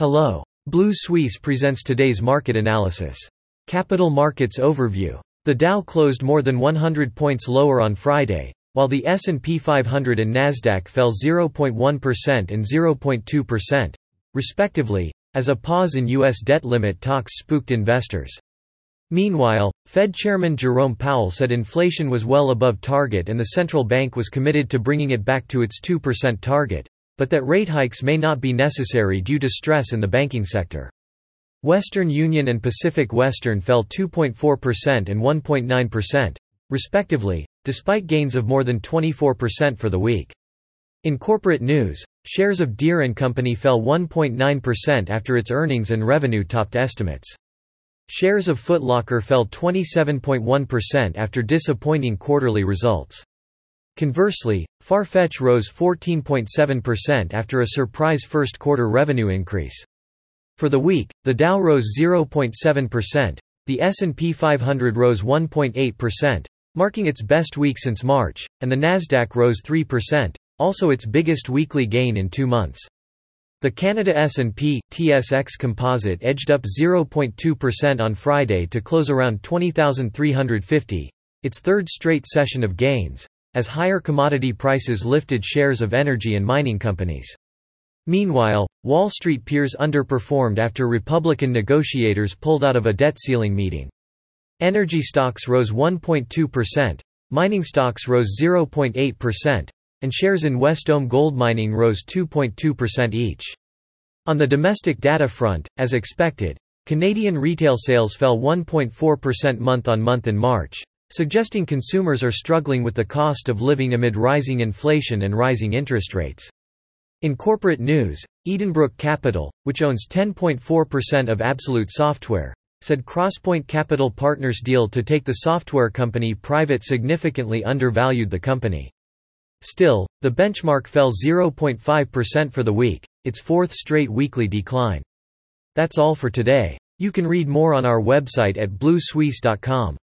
Hello. Blue Suisse presents today's market analysis. Capital Markets Overview. The Dow closed more than 100 points lower on Friday, while the S&P 500 and Nasdaq fell 0.1% and 0.2%, respectively, as a pause in US debt limit talks spooked investors. Meanwhile, Fed Chairman Jerome Powell said inflation was well above target and the central bank was committed to bringing it back to its 2% target, but that rate hikes may not be necessary due to stress in the banking sector. Western Union and Pacific Western fell 2.4% and 1.9%, respectively, despite gains of more than 24% for the week. In corporate news, shares of Deere & Company fell 1.9% after its earnings and revenue topped estimates. Shares of Footlocker fell 27.1% after disappointing quarterly results. Conversely, Farfetch rose 14.7% after a surprise first quarter revenue increase. For the week, the Dow rose 0.7%, the S&P 500 rose 1.8%, marking its best week since March, and the Nasdaq rose 3%, also its biggest weekly gain in 2 months. The Canada S&P TSX Composite edged up 0.2% on Friday to close around 20,350, its third straight session of gains, as higher commodity prices lifted shares of energy and mining companies. Meanwhile, Wall Street peers underperformed after Republican negotiators pulled out of a debt ceiling meeting. Energy stocks rose 1.2%, mining stocks rose 0.8%, and shares in Wesdome Gold Mining rose 2.2% each. On the domestic data front, as expected, Canadian retail sales fell 1.4% month-on-month in March, suggesting consumers are struggling with the cost of living amid rising inflation and rising interest rates. In corporate news, Edenbrook Capital, which owns 10.4% of Absolute Software, said Crosspoint Capital Partners' deal to take the software company private significantly undervalued the company. Still, the benchmark fell 0.5% for the week, its fourth straight weekly decline. That's all for today. You can read more on our website at bluesuisse.com.